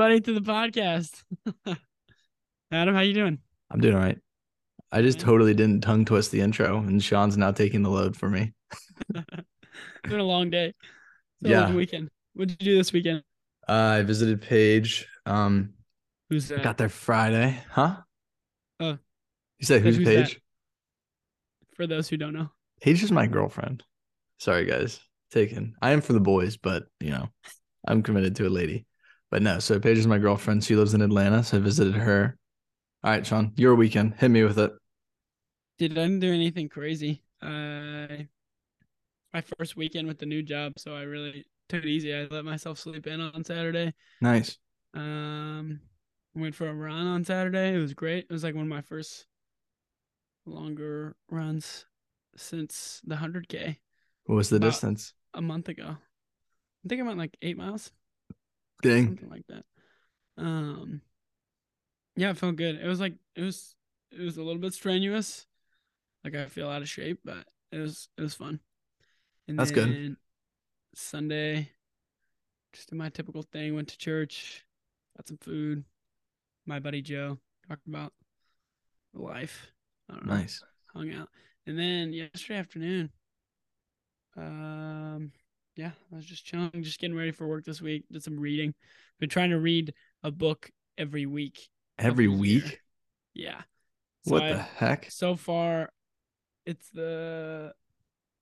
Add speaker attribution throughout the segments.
Speaker 1: everybody, to the podcast. Adam, how you doing?
Speaker 2: I'm doing all right. I just totally didn't tongue twist the intro, and Sean's now taking the load for me.
Speaker 1: It's been a long day. It's
Speaker 2: Yeah.
Speaker 1: weekend. What did you do this weekend?
Speaker 2: Uh, I visited Paige. Um,
Speaker 1: Who's that?
Speaker 2: got there Friday, huh?
Speaker 1: Oh.
Speaker 2: you said who's
Speaker 1: who's that?
Speaker 2: Paige?
Speaker 1: For those who don't know.
Speaker 2: Paige is my girlfriend. Sorry, guys. Taken. I am for the boys, but you know, I'm committed to a lady. But no, so Paige is my girlfriend. She lives in Atlanta, so I visited her. All right, Sean, your weekend. Hit me with it.
Speaker 1: Did I didn't do anything crazy. Uh, my first weekend with the new job, so I really took it easy. I let myself sleep in on Saturday.
Speaker 2: Nice.
Speaker 1: Um, went for a run on Saturday. It was great. It was like one of my first longer runs since the hundred k
Speaker 2: What was the distance?
Speaker 1: a month ago. I think I went like eight miles.
Speaker 2: Dang.
Speaker 1: something like that. Um, yeah, it felt good. It was like it was it was a little bit strenuous. Like I feel out of shape, but it was it was fun. And
Speaker 2: That's good.
Speaker 1: Sunday, just did my typical thing. Went to church, got some food. My buddy Joe talked about life. I don't know
Speaker 2: Nice.
Speaker 1: hung out. And then yesterday afternoon, um, yeah, I was just chilling, just getting ready for work this week. Did some reading. Been trying to read a book every week.
Speaker 2: Every
Speaker 1: the year.
Speaker 2: week?
Speaker 1: Yeah. So
Speaker 2: What
Speaker 1: I-
Speaker 2: the heck?
Speaker 1: So far, it's the.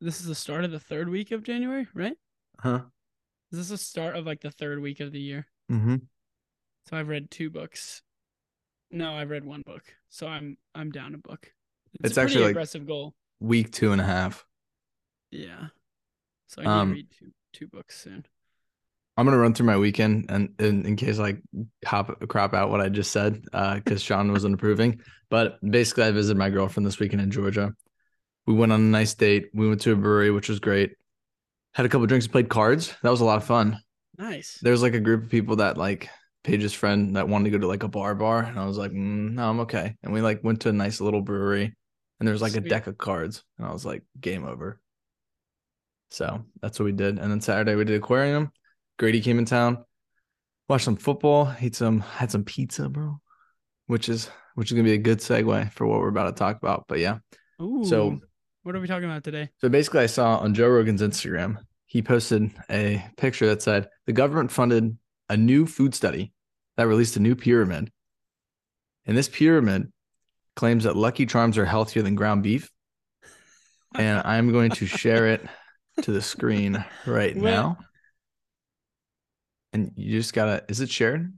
Speaker 1: This is the start of the third week of January, right?
Speaker 2: Huh?
Speaker 1: Is this the start of like the third week of the year?
Speaker 2: Mm-hmm.
Speaker 1: So I've read two books. No, I've read one book. So I'm I'm down a book.
Speaker 2: It's
Speaker 1: a
Speaker 2: actually, like-
Speaker 1: aggressive goal.
Speaker 2: Week two and a half.
Speaker 1: Yeah. So I need
Speaker 2: Um,
Speaker 1: to read two two books soon.
Speaker 2: I'm gonna run through my weekend and in, in case I cop crop out what I just said, because Sean wasn't approving. But basically, I visited my girlfriend this weekend in Georgia. We went on a nice date. We went to a brewery, which was great. Had a couple drinks, and played cards. That was a lot of fun.
Speaker 1: Nice.
Speaker 2: There was like a group of people that like Paige's friend that wanted to go to like a bar bar, and I was like, mm, no, I'm okay. And we like went to a nice little brewery, and there was like a deck of cards, and I was like, game over. So that's what we did. And then Saturday we did aquarium. Grady came in town, watched some football, ate some, had some pizza, bro, which is which is gonna be a good segue for what we're about to talk about. But yeah,
Speaker 1: Ooh.
Speaker 2: so
Speaker 1: what are we talking about today?
Speaker 2: so basically, I saw on Joe Rogan's Instagram, he posted a picture that said the government funded a new food study that released a new pyramid. And this pyramid claims that Lucky Charms are healthier than ground beef. And I'm going to share it to the screen right now. And you just gotta, is it shared?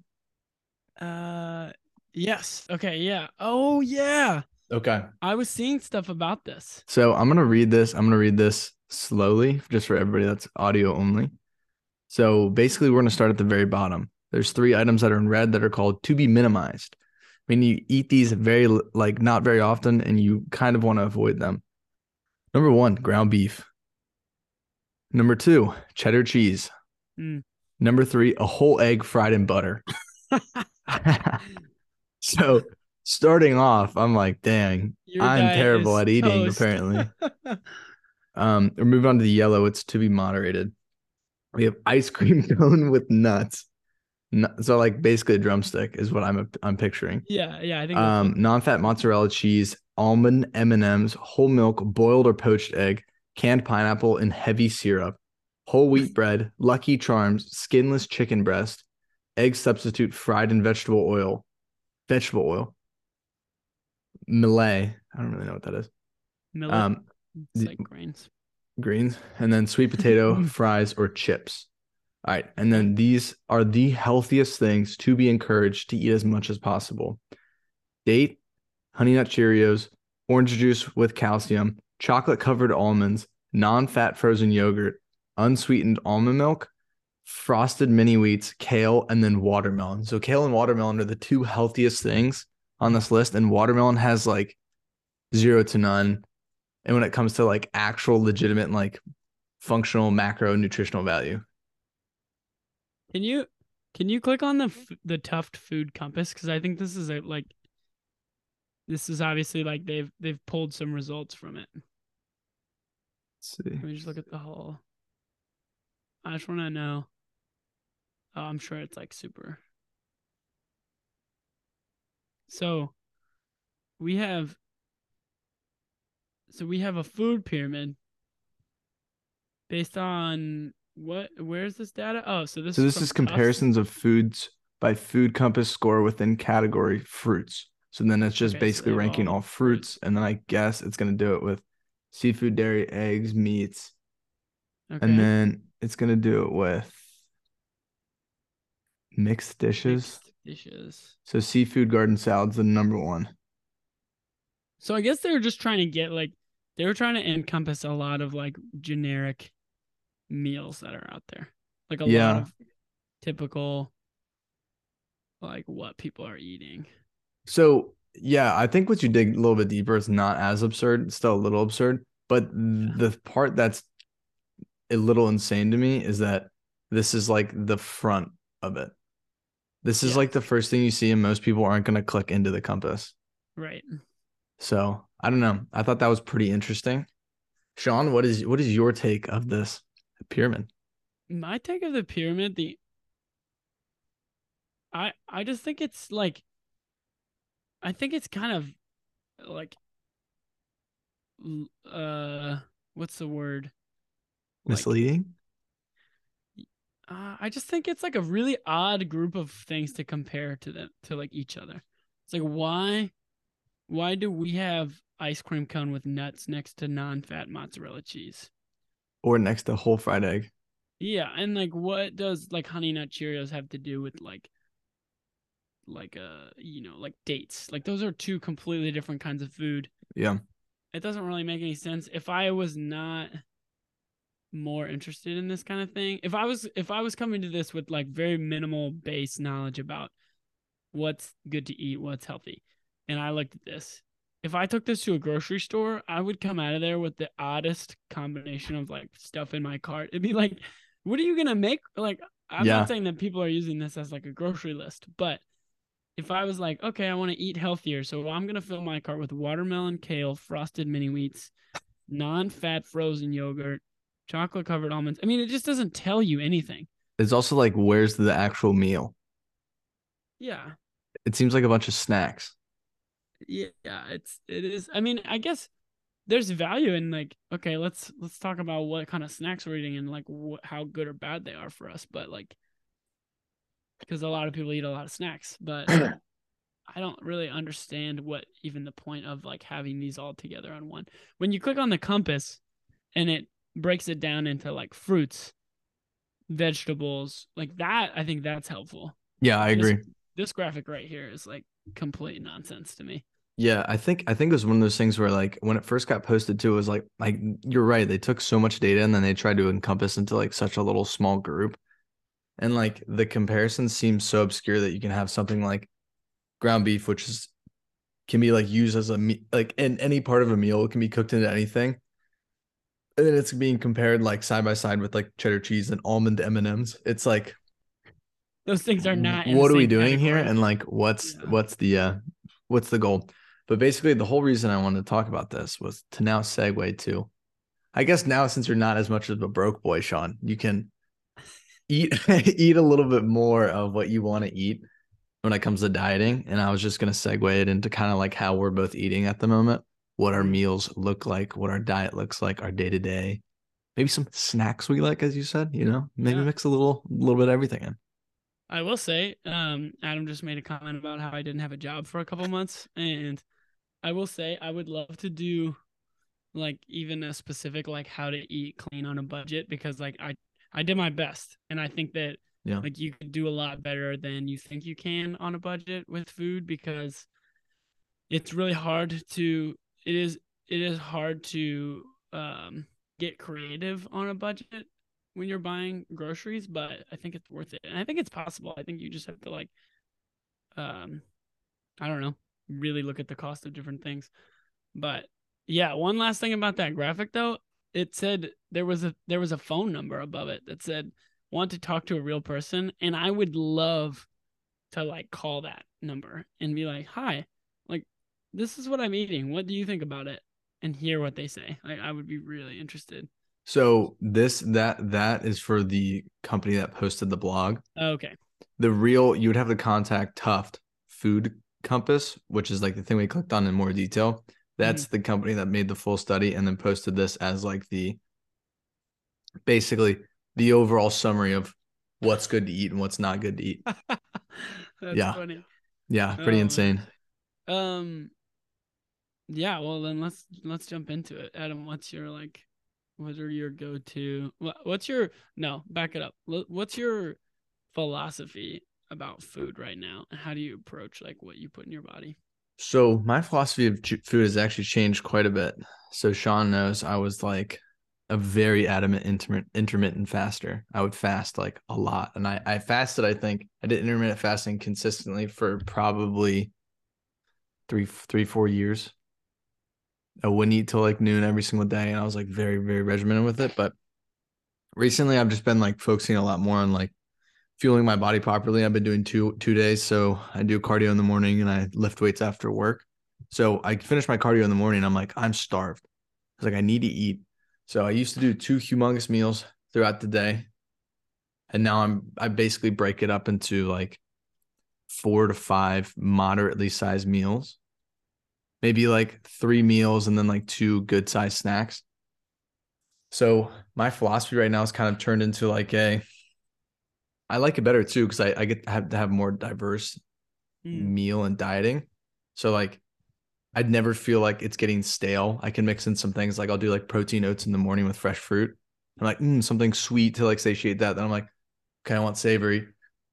Speaker 1: Uh yes. Okay, yeah. Oh yeah.
Speaker 2: Okay.
Speaker 1: I was seeing stuff about this.
Speaker 2: So I'm gonna read this. I'm gonna read this slowly, just for everybody that's audio only. So basically, we're gonna start at the very bottom. There's three items that are in red that are called to be minimized. I mean, you eat these very like not very often, and you kind of want to avoid them. Number one, ground beef. Number two, cheddar cheese.
Speaker 1: Mm.
Speaker 2: Number three, a whole egg fried in butter. so starting off, I'm like, dang,
Speaker 1: Your
Speaker 2: I'm terrible at eating,
Speaker 1: toast.
Speaker 2: apparently. Um, we move on to the yellow. It's to be moderated. We have ice cream cone with nuts. Nu- So like basically a drumstick is what I'm I'm picturing.
Speaker 1: yeah, yeah. I think
Speaker 2: Um, non-fat mozzarella cheese, almond M and M's, whole milk, boiled or poached egg, canned pineapple, in heavy syrup. Whole wheat bread, Lucky Charms, skinless chicken breast, egg substitute fried in vegetable oil, vegetable oil, millet. I don't really know what that is.
Speaker 1: millet,
Speaker 2: Um,
Speaker 1: it's like grains.
Speaker 2: greens, and then sweet potato, fries, or chips. All right. And then these are the healthiest things to be encouraged to eat as much as possible date, honey nut Cheerios, orange juice with calcium, chocolate covered almonds, non fat frozen yogurt, unsweetened almond milk, frosted mini wheats, kale, and then watermelon. So, kale and watermelon are the two healthiest things on this list. And watermelon has like zero to none and when it comes to like actual legitimate like functional macro nutritional value
Speaker 1: Can you can you click on the the Tufts Food Compass? Because I think this is a like this is obviously like they've they've pulled some results from it.
Speaker 2: Let's see.
Speaker 1: Let me just look at the whole. I just want to know. Oh, I'm sure it's like super. So we have so we have a food pyramid based on what where's this data? Oh, so this
Speaker 2: So
Speaker 1: is
Speaker 2: this is
Speaker 1: us?
Speaker 2: comparisons of foods by food compass score within category fruits. So then it's just
Speaker 1: Okay,
Speaker 2: basically
Speaker 1: have
Speaker 2: ranking
Speaker 1: all
Speaker 2: all fruits, and then I guess it's gonna do it with seafood, dairy, eggs, meats,
Speaker 1: Okay.
Speaker 2: and then it's gonna do it with mixed dishes.
Speaker 1: Mixed dishes.
Speaker 2: So seafood garden salad's the number one.
Speaker 1: So I guess they were just trying to get like they were trying to encompass a lot of like generic meals that are out there. Like a
Speaker 2: Yeah.
Speaker 1: lot of typical like what people are eating.
Speaker 2: So yeah, I think once you dig a little bit deeper, it's not as absurd. It's still a little absurd. But the part that's a little insane to me is that this is like the front of it. This is
Speaker 1: Yeah.
Speaker 2: like the first thing you see, and most people aren't gonna click into the compass.
Speaker 1: Right.
Speaker 2: So I don't know. I thought that was pretty interesting. Sean, what is what is your take of this pyramid?
Speaker 1: My take of the pyramid, the I I just think it's like I think it's kind of like uh what's the word? Like,
Speaker 2: Misleading?
Speaker 1: uh, I just think it's like a really odd group of things to compare to them to like each other. It's like why why do we have ice cream cone with nuts next to non-fat mozzarella cheese?
Speaker 2: Or next to whole fried egg?
Speaker 1: Yeah, and like what does like honey nut Cheerios have to do with like like uh you know like dates? Like those are two completely different kinds of food.
Speaker 2: Yeah.
Speaker 1: It doesn't really make any sense. If I was not more interested in this kind of thing, if I was if I was coming to this with like very minimal base knowledge about what's good to eat, what's healthy, and I looked at this, if I took this to a grocery store, I would come out of there with the oddest combination of like stuff in my cart. It'd be like, what are you gonna make? Like, I'm
Speaker 2: Yeah.
Speaker 1: not saying that people are using this as like a grocery list, but if I was like, okay, I want to eat healthier, so I'm gonna fill my cart with watermelon, kale, frosted mini wheats, non-fat frozen yogurt, chocolate covered almonds. I mean, it just doesn't tell you anything.
Speaker 2: It's also like where's the actual meal?
Speaker 1: Yeah,
Speaker 2: It seems like a bunch of snacks.
Speaker 1: yeah, it's it is. I mean, I guess there's value in like, okay, let's let's talk about what kind of snacks we're eating and like wh- how good or bad they are for us. But like, because a lot of people eat a lot of snacks, but I don't really understand what even the point of like having these all together on one. When you click on the compass and it breaks it down into like fruits, vegetables, like that, I think that's helpful.
Speaker 2: Yeah, I
Speaker 1: This-
Speaker 2: agree.
Speaker 1: This graphic right here is like complete nonsense to me.
Speaker 2: Yeah, I think I think it was one of those things where like when it first got posted to, it was like like you're right. They took so much data and then they tried to encompass into like such a little small group. And like the comparison seems so obscure that you can have something like ground beef, which is can be like used as a me- like in any part of a meal, it can be cooked into anything. And then it's being compared like side by side with like cheddar cheese and almond M and M's. It's like
Speaker 1: Those things are not.
Speaker 2: what are we doing here and like what's
Speaker 1: Yeah.
Speaker 2: what's the uh what's the goal but basically the whole reason i wanted to talk about this was to now segue to i guess now since you're not as much of a broke boy sean you can eat eat a little bit more of what you want to eat when it comes to dieting and i was just going to segue it into kind of like how we're both eating at the moment what our meals look like what our diet looks like our day to day maybe some snacks we like as you said you know maybe
Speaker 1: Yeah.
Speaker 2: mix a little little bit of everything in
Speaker 1: I will say, um, Adam just made a comment about how I didn't have a job for a couple months, and I will say I would love to do like even a specific like how to eat clean on a budget because like I I did my best, and I think that
Speaker 2: Yeah.
Speaker 1: like you could do a lot better than you think you can on a budget with food because it's really hard to it is it is hard to um get creative on a budget when you're buying groceries, but I think it's worth it. And I think it's possible. I think you just have to like um I don't know, really look at the cost of different things. But yeah, one last thing about that graphic though, it said there was a there was a phone number above it that said want to talk to a real person and I would love to like call that number and be like, "Hi, like this is what I'm eating. What do you think about it?" and hear what they say. Like I would be really interested.
Speaker 2: So this that that is for the company that posted the blog.
Speaker 1: Oh, okay.
Speaker 2: The real you would have to contact Tufts Food Compass, which is like the thing we clicked on in more detail. That's the company that made the full study and then posted this as like the basically the overall summary of what's good to eat and what's not good to eat.
Speaker 1: That's
Speaker 2: Yeah.
Speaker 1: funny.
Speaker 2: Yeah, pretty
Speaker 1: man.
Speaker 2: insane.
Speaker 1: Um yeah, well then let's let's jump into it. Adam, what's your like what are your go-to what's your no, back it up. What's your philosophy about food right now? How do you approach like what you put in your body?
Speaker 2: So my philosophy of food has actually changed quite a bit. So Sean knows I was like a very adamant intermittent intermittent faster. I would fast like a lot, and I I fasted. I think I did intermittent fasting consistently for probably three three four years. I wouldn't eat till like noon every single day, and I was like very very regimented with it. But recently, I've just been like focusing a lot more on like fueling my body properly. I've been doing two two days, so I do cardio in the morning and I lift weights after work. So I finish my cardio in the morning. I'm like, I'm starved. I was like, I need to eat. So I used to do two humongous meals throughout the day, and now I'm I basically break it up into like four to five moderately sized meals, maybe like three meals and then like two good sized snacks. So my philosophy right now is kind of turned into like a I like it better too because I, I get to have to have more diverse
Speaker 1: Mm.
Speaker 2: meal and dieting. So like I'd never feel like it's getting stale. I can mix in some things like I'll do like protein oats in the morning with fresh fruit. I'm like, mm, something sweet to like satiate that. Then I'm like, okay, I want savory.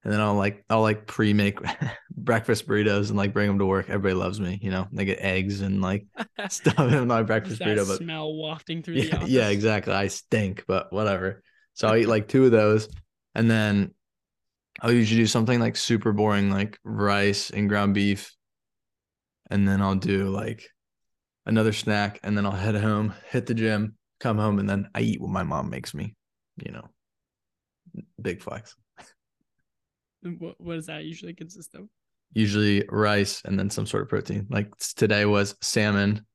Speaker 2: And then I'll like I'll like pre-make breakfast burritos and like bring them to work. Everybody loves me, you know. They get eggs and like stuff in my breakfast burrito, but
Speaker 1: smell wafting through the office.
Speaker 2: yeah, exactly. I stink, but whatever. So I'll eat like two of those, and then Oh, I'll usually do something like super boring, like rice and ground beef, and then I'll do like another snack, and then I'll head home, hit the gym, come home, and then I eat what my mom makes me. You know, big flex.
Speaker 1: What, what does that usually consist of?
Speaker 2: Usually rice and then some sort of protein. Like today was salmon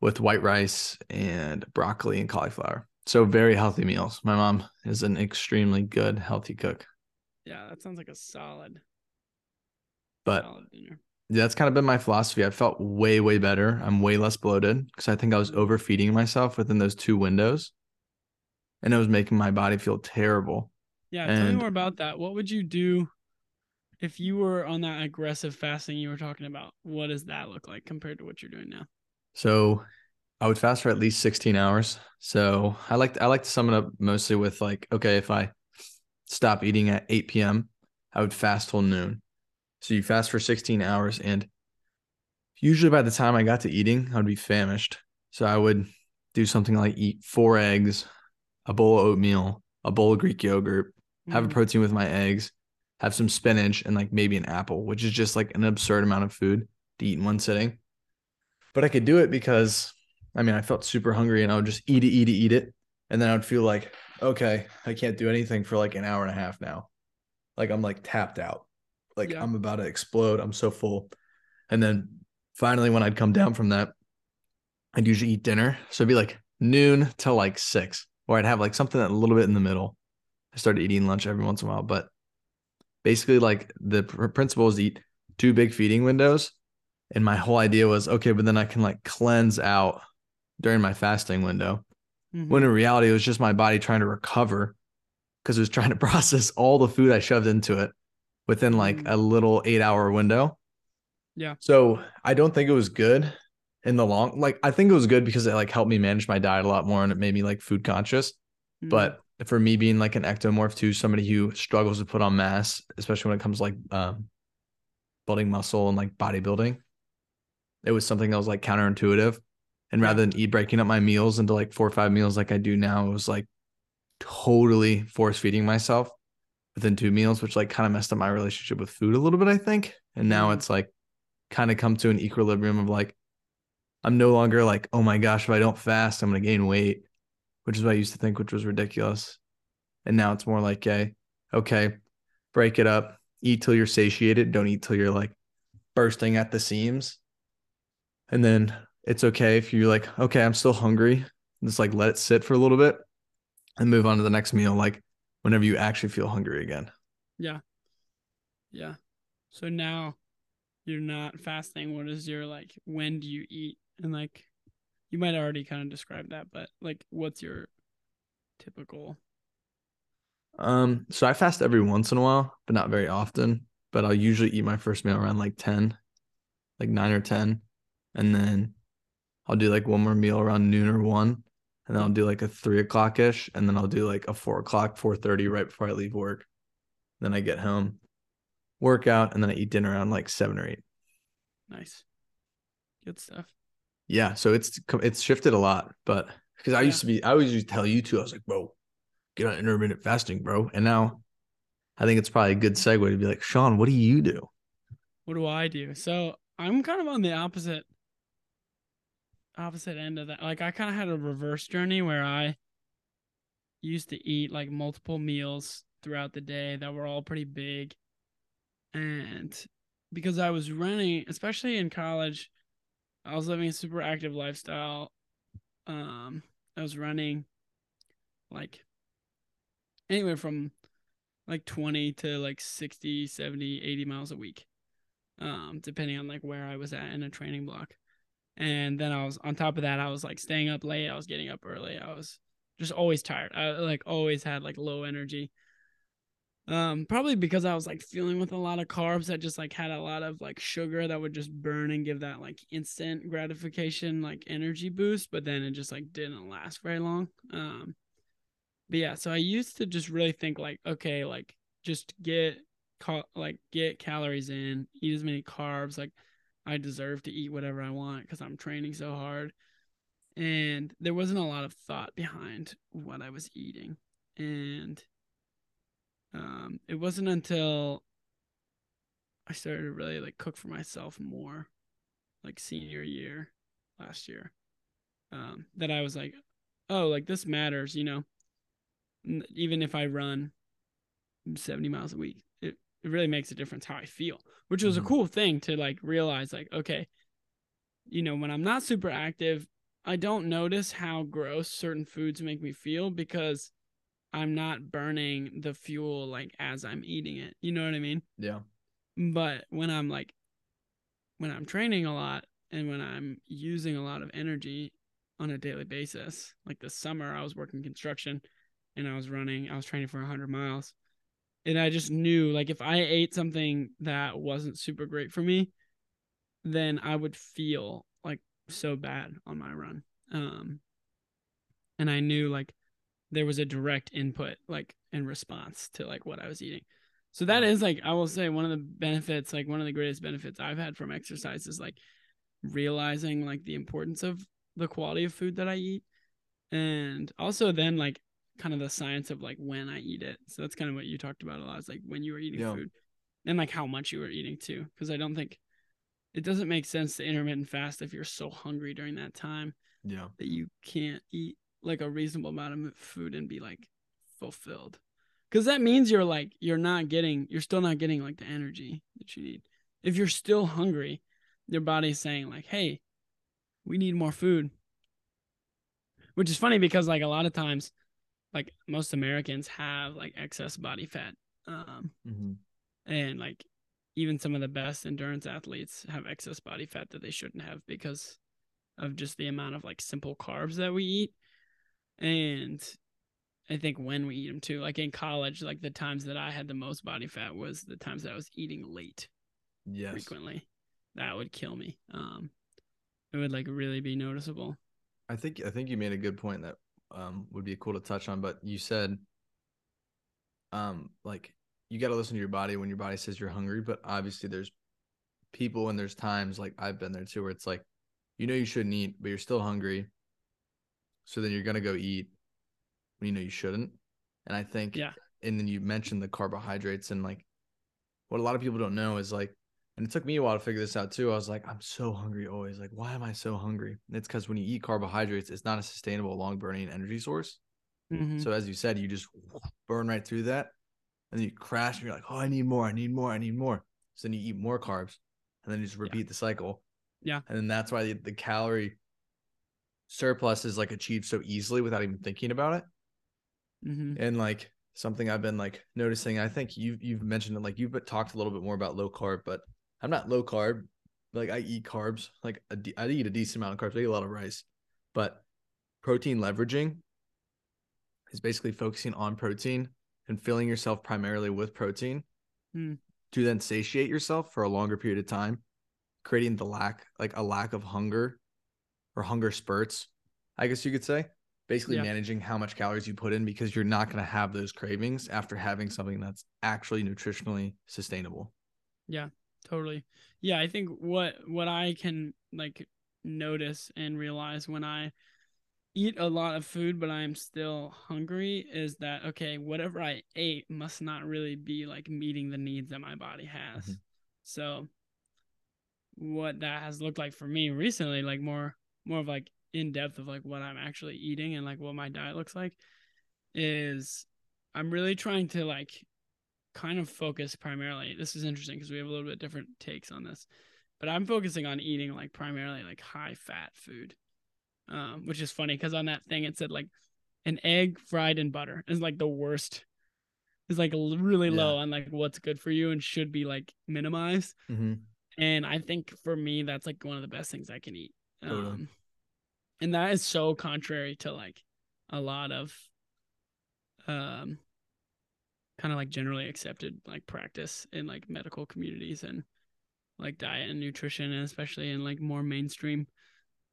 Speaker 2: with white rice and broccoli and cauliflower. So very healthy meals. My mom is an extremely good healthy cook.
Speaker 1: Yeah, that sounds like a solid,
Speaker 2: But
Speaker 1: solid dinner.
Speaker 2: that's kind of been my philosophy. I felt way, way better. I'm way less bloated because I think I was overfeeding myself within those two windows. And it was making my body feel terrible.
Speaker 1: Yeah, tell me more about that. What would you do if you were on that aggressive fasting you were talking about? What does that look like compared to what you're doing now?
Speaker 2: So I would fast for at least 16 hours. So I like I like to sum it up mostly with like, okay, if I stop eating at 8 p.m., I would fast till noon. So you fast for 16 hours and usually by the time I got to eating, I'd be famished. So I would do something like eat four eggs, a bowl of oatmeal, a bowl of Greek yogurt, have a
Speaker 1: Mm,
Speaker 2: protein with my eggs, have some spinach, and like maybe an apple, which is just like an absurd amount of food to eat in one sitting. But I could do it because I mean, I felt super hungry and I would just eat it, eat it, eat it. And then I would feel like, okay, I can't do anything for like an hour and a half now. Like I'm like tapped out. Like
Speaker 1: Yeah.
Speaker 2: I'm about to explode. I'm so full. And then finally, when I'd come down from that, I'd usually eat dinner. So it'd be like noon till like six, or I'd have like something a little bit in the middle. I started eating lunch every once in a while, but basically, like the pr- principle is to eat two big feeding windows. And my whole idea was okay, but then I can like cleanse out during my fasting window.
Speaker 1: Mhm.
Speaker 2: When in reality, it was just my body trying to recover because it was trying to process all the food I shoved into it within like
Speaker 1: Mm.
Speaker 2: a little eight hour window.
Speaker 1: Yeah.
Speaker 2: So I don't think it was good in the long like I think it was good because it like helped me manage my diet a lot more and it made me like food conscious.
Speaker 1: Mm,
Speaker 2: But for me being like an ectomorph too, somebody who struggles to put on mass, especially when it comes to like um, building muscle and like bodybuilding, it was something that was like counterintuitive. And rather than eat breaking up my meals into like four or five meals like I do now, it was like totally force feeding myself within two meals, which like kind of messed up my relationship with food a little bit, I think. And now
Speaker 1: Mhm.
Speaker 2: it's like kind of come to an equilibrium of like, I'm no longer like, oh my gosh, if I don't fast, I'm gonna gain weight, which is what I used to think, which was ridiculous. And now it's more like, a, okay, break it up, eat till you're satiated, don't eat till you're like bursting at the seams. And then it's okay if you're like, okay, I'm still hungry. Just like let it sit for a little bit and move on to the next meal, like whenever you actually feel hungry again.
Speaker 1: Yeah. Yeah. So now you're not fasting, what is your like when do you eat? And like you might already kind of describe that, but like what's your typical
Speaker 2: Um, so I fast every once in a while, but not very often. But I'll usually eat my first meal around like 10, like nine or 10. And then I'll do like one more meal around noon or one. And then I'll do like a three o'clock ish. And then I'll do like a four o'clock, 4.30 right before I leave work. Then I get home, workout, and then I eat dinner around like seven or eight.
Speaker 1: nice good stuff?
Speaker 2: Yeah. So it's it's shifted a lot. But because I
Speaker 1: Yeah.
Speaker 2: used to be, I always used to tell you too, I was like, bro, get on intermittent fasting, bro. And now I think it's probably a good segue to be like, Sean, what do you do?
Speaker 1: What do I do? So I'm kind of on the opposite opposite end of that. Like I kind of had a reverse journey where I used to eat like multiple meals throughout the day that were all pretty big. And because I was running, especially in college, I was living a super active lifestyle. Um I was running like anywhere from like 20 to like 60, 70, 80 miles a week um, depending on like where I was at in a training block. And then I was on top of that, I was like staying up late. I was getting up early. I was just always tired. I like always had like low energy. Um, probably because I was like feeling with a lot of carbs I just like had a lot of like sugar that would just burn and give that like instant gratification, like energy boost, but then it just like didn't last very long. Um, but yeah, so I used to just really think like, okay, like just get cal- like get calories in, eat as many carbs. Like I deserve to eat whatever I want because I'm training so hard. And there wasn't a lot of thought behind what I was eating. And um, it wasn't until I started to really like cook for myself more, like senior year last year, um, that I was like, oh, like this matters, you know. Even if I run 70 miles a week, it, really makes a difference how I feel, which was
Speaker 2: Mhm.
Speaker 1: a cool thing to like realize, like, okay, you know, when I'm not super active, I don't notice how gross certain foods make me feel because I'm not burning the fuel like as I'm eating it. You know what I mean?
Speaker 2: Yeah.
Speaker 1: But when I'm like, when I'm training a lot and when I'm using a lot of energy on a daily basis, like this summer, I was working construction and I was running, I was training for 100 miles. And I just knew like if I ate something that wasn't super great for me, then I would feel like so bad on my run. Um, and I knew like there was a direct input like in response to like what I was eating. So that is like I will say one of the benefits, like one of the greatest benefits I've had from exercise is like realizing like the importance of the quality of food that I eat. And also then like kind of the science of like when I eat it. So that's kind of what you talked about a lot. Is like when you were eating
Speaker 2: Yeah.
Speaker 1: food and like how much you were eating too. Because I don't think it doesn't make sense to intermittent fast if you're so hungry during that time
Speaker 2: Yeah.
Speaker 1: that you can't eat like a reasonable amount of food and be like fulfilled. Because that means you're like you're not getting you're still not getting like the energy that you need. If you're still hungry, your body's saying like, "Hey, we need more food." Which is funny because like a lot of times like most Americans have like excess body fat. Um
Speaker 2: Mm-hmm.
Speaker 1: and like even some of the best endurance athletes have excess body fat that they shouldn't have because of just the amount of like simple carbs that we eat and i think when we eat them too like in college like the times that i had the most body fat was the times that i was eating late
Speaker 2: Yes.
Speaker 1: frequently that would kill me um it would like really be noticeable
Speaker 2: I think I think you made a good point that um would be cool to touch on, but you said um like you got to listen to your body when your body says you're hungry, but obviously there's people and there's times like I've been there too where it's like you know you shouldn't eat, but you're still hungry. So then you're going to go eat when you know you shouldn't. And I think
Speaker 1: Yeah.
Speaker 2: and then you mentioned the carbohydrates and like what a lot of people don't know is like and it took me a while to figure this out too. I was like, I'm so hungry always. Like, why am I so hungry? And it's because when you eat carbohydrates, it's not a sustainable, long burning energy source.
Speaker 1: Mhm.
Speaker 2: So as you said, you just burn right through that, and then you crash, and you're like, oh, I need more, I need more, I need more. So then you eat more carbs, and then you just repeat the cycle.
Speaker 1: Yeah.
Speaker 2: And then that's why the, the calorie surplus is like achieved so easily without even thinking about it.
Speaker 1: Mhm.
Speaker 2: And like something I've been like noticing, I think you you've mentioned it, like you've talked a little bit more about low carb, but I'm not low carb. Like I eat carbs. Like a de- I eat a decent amount of carbs. I eat a lot of rice, but protein leveraging is basically focusing on protein and filling yourself primarily with protein
Speaker 1: Hmm.
Speaker 2: to then satiate yourself for a longer period of time, creating the lack, like a lack of hunger or hunger spurts, I guess you could say. Basically,
Speaker 1: Yeah.
Speaker 2: managing how much calories you put in because you're not going to have those cravings after having something that's actually nutritionally sustainable.
Speaker 1: Totally yeah i think what what i can like notice and realize when i eat a lot of food but i'm still hungry is that okay whatever i ate must not really be like meeting the needs that my body has
Speaker 2: Mhm.
Speaker 1: so what that has looked like for me recently like more more of like in depth of like what i'm actually eating and like what my diet looks like is i'm really trying to like kind of focus primarily. This is interesting because we have a little bit different takes on this, but I'm focusing on eating like primarily like high fat food, um, which is funny because on that thing it said like an egg fried in butter is like the worst. Is like really low
Speaker 2: Yeah.
Speaker 1: on like what's good for you and should be like minimized.
Speaker 2: Mm-hmm.
Speaker 1: And I think for me that's like one of the best things I can eat.
Speaker 2: Totally.
Speaker 1: Um, and that is so contrary to like a lot of um kind of like generally accepted like practice in like medical communities and like diet and nutrition and especially in like more mainstream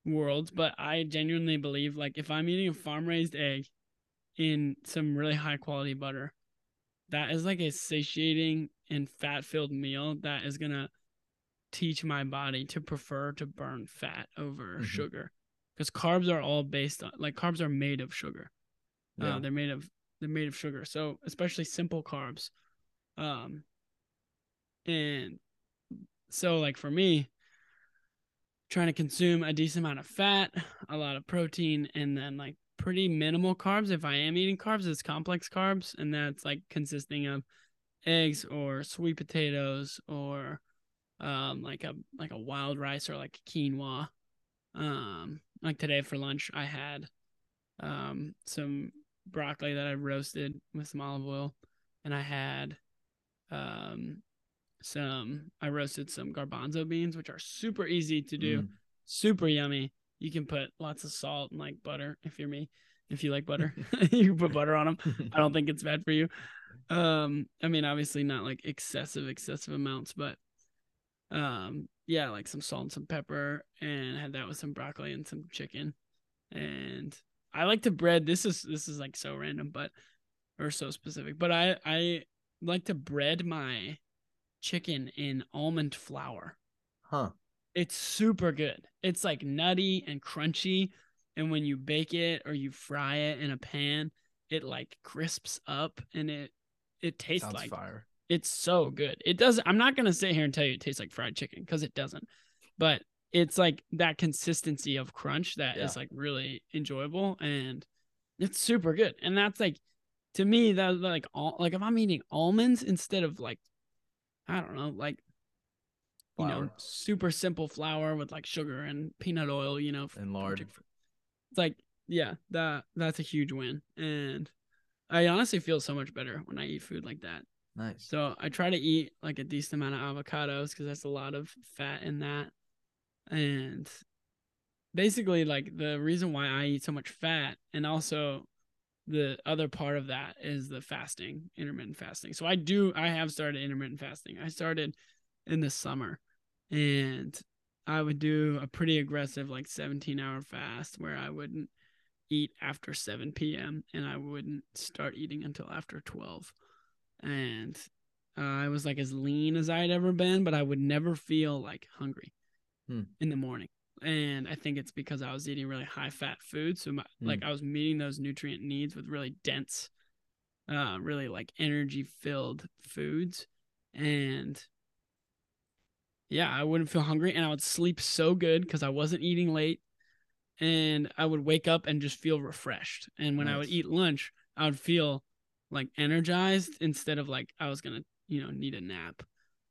Speaker 1: worlds but i genuinely believe like if i'm eating a farm raised egg in some really high quality butter that is like a satiating and fat filled meal that is going to teach my body to prefer to burn fat over
Speaker 2: Mhm.
Speaker 1: sugar because carbs are all based on like carbs are made of sugar
Speaker 2: Yeah.
Speaker 1: uh, they're made of they're made of sugar. So especially simple carbs. Um and so like for me, trying to consume a decent amount of fat, a lot of protein, and then like pretty minimal carbs. If I am eating carbs, it's complex carbs, and that's like consisting of eggs or sweet potatoes or um like a like a wild rice or like quinoa. Um like today for lunch I had um some broccoli that I roasted with some olive oil and I had um some I roasted some garbanzo beans which are super easy to do,
Speaker 2: Mm.
Speaker 1: super yummy. You can put lots of salt and like butter if you're me. If you like butter, you can put butter on them. I don't think it's bad for you. Um, I mean, obviously not like excessive, excessive amounts, but um, yeah, like some salt and some pepper, and had that with some broccoli and some chicken. And I like to bread. This is this is like so random, but or so specific. But I I like to bread my chicken in almond flour.
Speaker 2: huh.
Speaker 1: It's super good. It's like nutty and crunchy. And when you bake it or you fry it in a pan, it like crisps up and it it tastes
Speaker 2: Sounds
Speaker 1: like
Speaker 2: fire.
Speaker 1: it's so good. It doesn't I'm not gonna sit here and tell you it tastes like fried chicken because it doesn't. But it's like that consistency of crunch that is
Speaker 2: Yeah.
Speaker 1: like really enjoyable and it's super good. And that's like to me that like all like if I'm eating almonds instead of like I don't know, like you know, super simple flour with like sugar and peanut oil, you know,
Speaker 2: And lard.
Speaker 1: It's like, yeah, that that's a huge win. And I honestly feel so much better when I eat food like that.
Speaker 2: Nice.
Speaker 1: So I try to eat like a decent amount of avocados because that's a lot of fat in that. And basically, like the reason why I eat so much fat, and also the other part of that is the fasting, intermittent fasting. So I do, I have started intermittent fasting. I started in the summer, and I would do a pretty aggressive, like 17 hour fast where I wouldn't eat after 7 p.m. and I wouldn't start eating until after 12 and uh, I was like as lean as I had ever been, but I would never feel like hungry
Speaker 2: Hmm.
Speaker 1: in the morning. And I think it's because I was eating really high fat food, so my,
Speaker 2: Hmm.
Speaker 1: like I was meeting those nutrient needs with really dense, uh, really like energy filled foods, and yeah, I wouldn't feel hungry, and I would sleep so good because I wasn't eating late, and I would wake up and just feel refreshed. And when I would eat lunch, I would feel like energized instead of like I was gonna, you know, need a nap.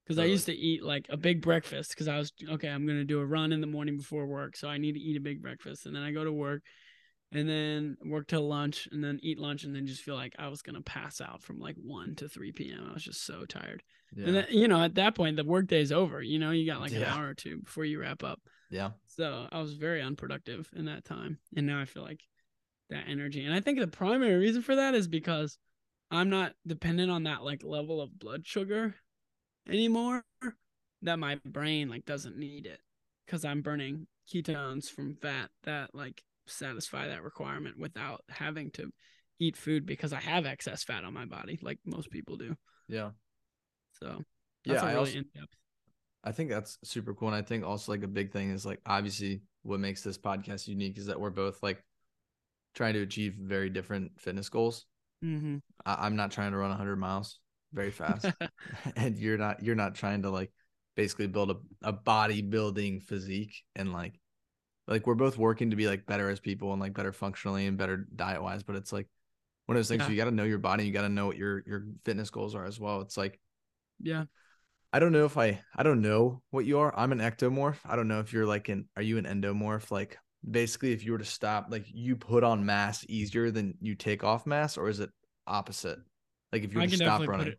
Speaker 1: Because I
Speaker 2: uh,
Speaker 1: used to eat like a big breakfast because I was okay. I'm gonna do a run in the morning before work, so I need to eat a big breakfast, and then I go to work, and then work till lunch and then eat lunch and then just feel like I was gonna pass out from like one to three p.m. I was just so tired.
Speaker 2: Yeah.
Speaker 1: And then you know at that point the workday is over. You know you got like an hour or two before you wrap up.
Speaker 2: yeah.
Speaker 1: So I was very unproductive in that time. And now I feel like that energy. And I think the primary reason for that is because I'm not dependent on that like level of blood sugar anymore. That my brain like doesn't need it. Cause I'm burning ketones from fat that like satisfy that requirement without having to eat food because I have excess fat on my body, like most people do.
Speaker 2: Yeah.
Speaker 1: So
Speaker 2: Yeah. I
Speaker 1: really
Speaker 2: also. I think that's super cool. And I think also like a big thing is like obviously what makes this podcast unique is that we're both like trying to achieve very different fitness goals.
Speaker 1: Mm-hmm.
Speaker 2: I, I'm not trying to run 100 miles very fast, and you're not you're not trying to like basically build a, a bodybuilding physique and like like we're both working to be like better as people and like better functionally and better diet wise. But it's like one of those things
Speaker 1: Yeah.
Speaker 2: you got to know your body, you got to know what your your fitness goals are as well. It's like
Speaker 1: yeah.
Speaker 2: I don't know if I I don't know what you are. I'm an ectomorph. I don't know if you're like an are you an endomorph? Like basically if you were to stop, like you put on mass easier than you take off mass, or is it opposite? Like if you were
Speaker 1: I
Speaker 2: to stop running.
Speaker 1: it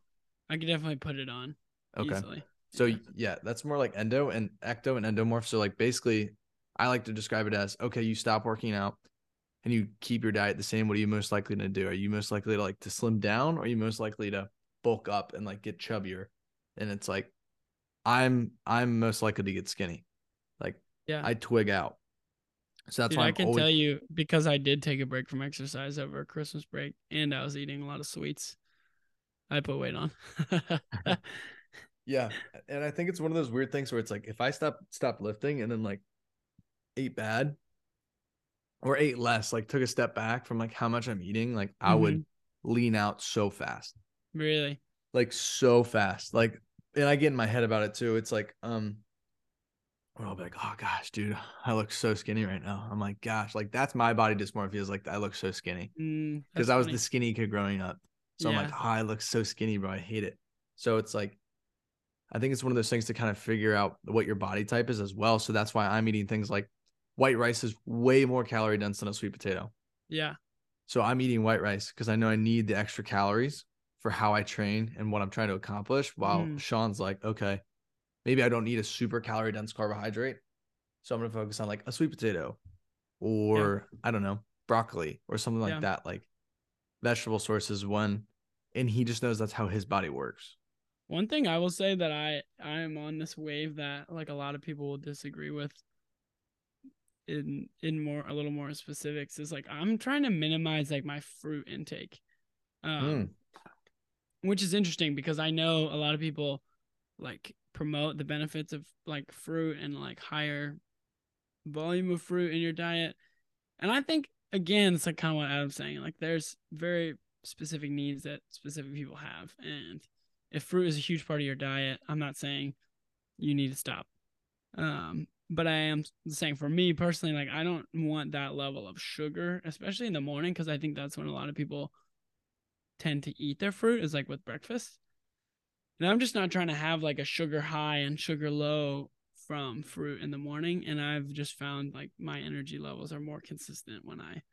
Speaker 1: I can definitely put it on
Speaker 2: Okay.
Speaker 1: easily.
Speaker 2: So
Speaker 1: Yeah.
Speaker 2: yeah, that's more like endo and ecto and endomorph. So like basically I like to describe it as okay, you stop working out and you keep your diet the same. What are you most likely to do? Are you most likely to like to slim down or are you most likely to bulk up and like get chubbier? And it's like I'm I'm most likely to get skinny. Like
Speaker 1: Yeah.
Speaker 2: I twig out. So that's
Speaker 1: Dude,
Speaker 2: why
Speaker 1: I
Speaker 2: I'm
Speaker 1: can
Speaker 2: always
Speaker 1: tell you because I did take a break from exercise over Christmas break and I was eating a lot of sweets. I put weight on.
Speaker 2: Yeah, and I think it's one of those weird things where it's like if I stop stop lifting and then like ate bad or ate less, like took a step back from like how much I'm eating, like I would lean out so fast.
Speaker 1: really?
Speaker 2: Like so fast. Like and I get in my head about it too. It's like um I'll be like, oh gosh, dude, I look so skinny right now. I'm like, gosh, like that's my body dysmorphia is like I look so skinny.
Speaker 1: Mm,
Speaker 2: Because
Speaker 1: that's
Speaker 2: I was
Speaker 1: funny.
Speaker 2: the skinny kid growing up. So I'm like,
Speaker 1: Yeah.
Speaker 2: oh, I look so skinny, bro. I hate it. So it's like, I think it's one of those things to kind of figure out what your body type is as well. So that's why I'm eating things like white rice is way more calorie dense than a sweet potato.
Speaker 1: Yeah.
Speaker 2: So I'm eating white rice because I know I need the extra calories for how I train and what I'm trying to accomplish. While
Speaker 1: Mm.
Speaker 2: Sean's like, okay, maybe I don't need a super calorie dense carbohydrate. So I'm going to focus on like a sweet potato or I don't know, broccoli or something like
Speaker 1: Yeah.
Speaker 2: that. Like vegetable sources one. And he just knows that's how his body works.
Speaker 1: One thing I will say that I I am on this wave that like a lot of people will disagree with in in more a little more specifics is like I'm trying to minimize like my fruit intake. Um which is interesting because I know a lot of people like promote the benefits of like fruit and like higher volume of fruit in your diet. And I think again, it's like kind of what Adam's saying. Like there's very specific needs that specific people have. And if fruit is a huge part of your diet, I'm not saying you need to stop. Um, but I am saying for me personally, like I don't want that level of sugar, especially in the morning, because I think that's when a lot of people tend to eat their fruit is like with breakfast. And I'm just not trying to have like a sugar high and sugar low from fruit in the morning. And I've just found like my energy levels are more consistent when I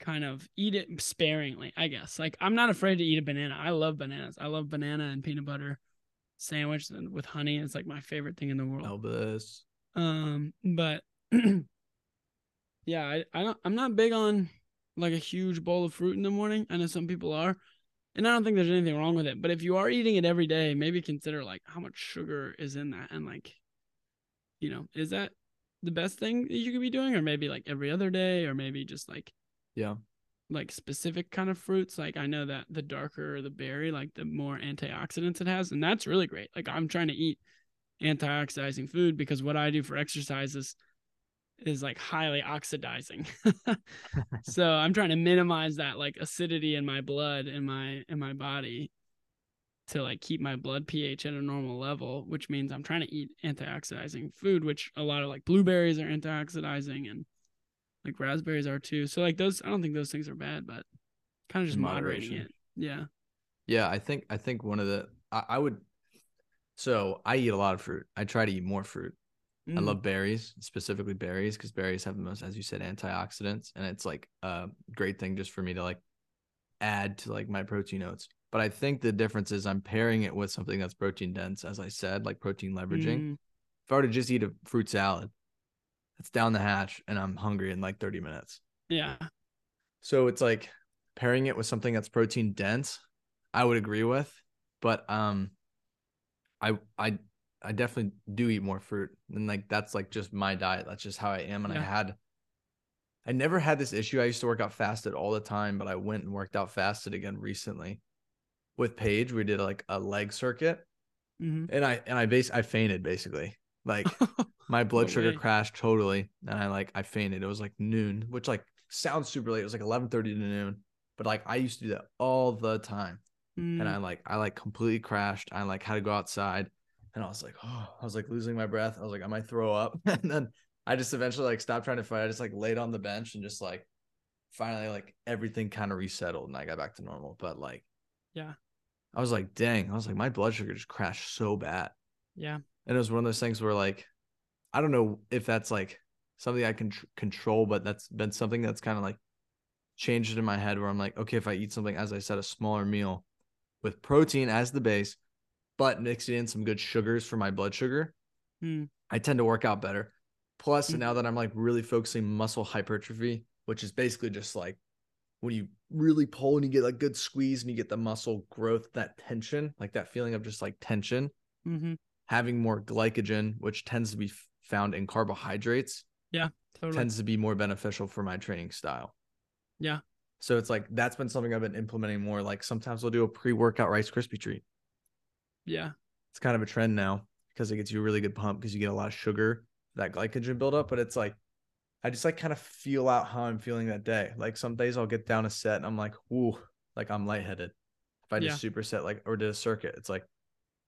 Speaker 1: kind of eat it sparingly, I guess. Like I'm not afraid to eat a banana. I love bananas. I love banana and peanut butter sandwich and with honey. It's like my favorite thing in the world.
Speaker 2: Elvis.
Speaker 1: Um, but yeah, I, I don't I'm not big on like a huge bowl of fruit in the morning. I know some people are. And I don't think there's anything wrong with it. But if you are eating it every day, maybe consider like how much sugar is in that and like you know, is that the best thing that you could be doing? Or maybe like every other day, or maybe just like
Speaker 2: Yeah.
Speaker 1: like specific kind of fruits. Like I know that the darker the berry, like the more antioxidants it has, and that's really great. Like I'm trying to eat antioxidizing food because what I do for exercise is is like highly oxidizing. so I'm trying to minimize that like acidity in my blood in my in my body to like keep my blood pH at a normal level, which means I'm trying to eat antioxidizing food, which a lot of like blueberries are antioxidizing and like raspberries are too. So like those I don't think those things are bad, but kind of just
Speaker 2: In
Speaker 1: moderating it. Yeah.
Speaker 2: Yeah, I think I think one of the I, I would so I eat a lot of fruit. I try to eat more fruit. I
Speaker 1: Mm,
Speaker 2: love berries, specifically berries, because berries have the most, as you said, antioxidants, and it's like a great thing just for me to like add to like my protein oats. But I think the difference is I'm pairing it with something that's protein dense, as I said, like protein leveraging.
Speaker 1: mm,
Speaker 2: If I were to just eat a fruit salad, it's down the hatch, and I'm hungry in like 30 minutes.
Speaker 1: yeah.
Speaker 2: So it's like pairing it with something that's protein dense, I would agree with, but um I I I definitely do eat more fruit. And like that's like just my diet. That's just how I am. And I had I never had this issue. I used to work out fasted all the time, but I went and worked out fasted again recently. With Paige, we did like a leg circuit.
Speaker 1: Hmm
Speaker 2: and I and I base I fainted basically. Like my blood
Speaker 1: No
Speaker 2: sugar
Speaker 1: way.
Speaker 2: crashed totally and i like i fainted. It was like noon which like sounds super late. It was like eleven thirty to noon. But like i used to do that all the time. And i like i like completely crashed. I like had to go outside. And i was like oh i was like losing my breath. I was like i might throw up. And then i just eventually like stopped trying to fight. I just like laid on the bench and just like finally like everything kind of resettled and i got back to normal. But like
Speaker 1: Yeah.
Speaker 2: I was like dang i was like my blood sugar just crashed so bad
Speaker 1: yeah.
Speaker 2: and it was one of those things where like i don't know if that's like something i can tr- control but that's been something that's kind of like changed in my head where i'm like okay if i eat something as i said a smaller meal with protein as the base but mixing in some good sugars for my blood sugar
Speaker 1: Mm.
Speaker 2: i tend to work out better plus
Speaker 1: Mhm.
Speaker 2: now that i'm like really focusing muscle hypertrophy which is basically just like when you really pull and you get like good squeeze and you get the muscle growth that tension like that feeling of just like tension
Speaker 1: hmm
Speaker 2: having more glycogen, which tends to be found in carbohydrates,
Speaker 1: Totally.
Speaker 2: tends to be more beneficial for my training style.
Speaker 1: Yeah.
Speaker 2: So it's like that's been something I've been implementing more. Like sometimes I'll do a pre-workout Rice Krispie treat.
Speaker 1: yeah.
Speaker 2: It's kind of a trend now because it gets you a really good pump because you get a lot of sugar, that glycogen buildup. But it's like I just like kind of feel out how I'm feeling that day. Like some days I'll get down a set and I'm like, ooh, like I'm lightheaded. If I just superset like or did a circuit, it's like,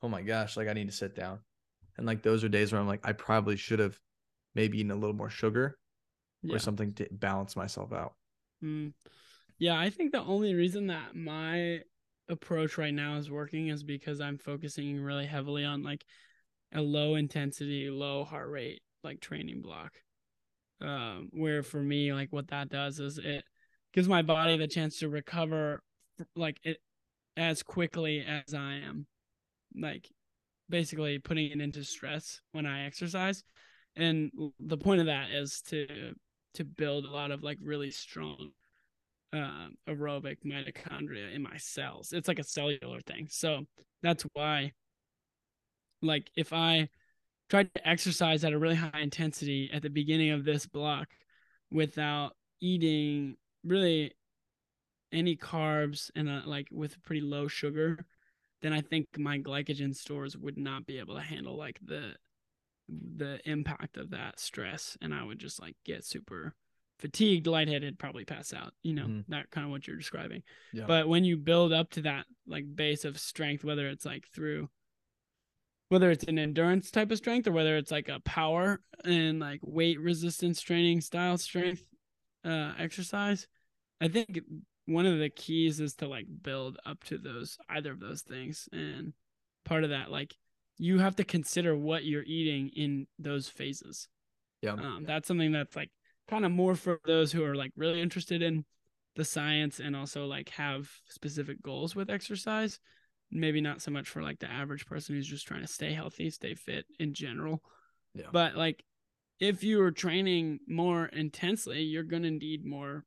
Speaker 2: oh my gosh, like I need to sit down. And like those are days where I'm like, I probably should have maybe eaten a little more sugar
Speaker 1: Yeah.
Speaker 2: or something to balance myself out.
Speaker 1: Mm. Yeah, I think the only reason that my approach right now is working is because I'm focusing really heavily on like a low intensity, low heart rate like training block. Um, where for me, like what that does is it gives my body the chance to recover like it as quickly as I am. Like basically putting it into stress when I exercise. And the point of that is to to build a lot of like really strong uh, aerobic mitochondria in my cells. It's like a cellular thing. So that's why, like, if I tried to exercise at a really high intensity at the beginning of this block without eating really any carbs and uh, like with pretty low sugar, then I think my glycogen stores would not be able to handle like the the impact of that stress and I would just like get super fatigued, lightheaded, probably pass out, you know,
Speaker 2: Mhm.
Speaker 1: that kind of what you're describing.
Speaker 2: Yeah.
Speaker 1: But when you build up to that like base of strength, whether it's like through whether it's an endurance type of strength or whether it's like a power and like weight resistance training style strength uh exercise, I think one of the keys is to like build up to those either of those things. And part of that like you have to consider what you're eating in those phases.
Speaker 2: Yeah.
Speaker 1: um, that's something that's like kind of more for those who are like really interested in the science and also like have specific goals with exercise maybe not so much for like the average person who's just trying to stay healthy stay fit in general
Speaker 2: Yeah.
Speaker 1: but like if you are training more intensely you're going to need more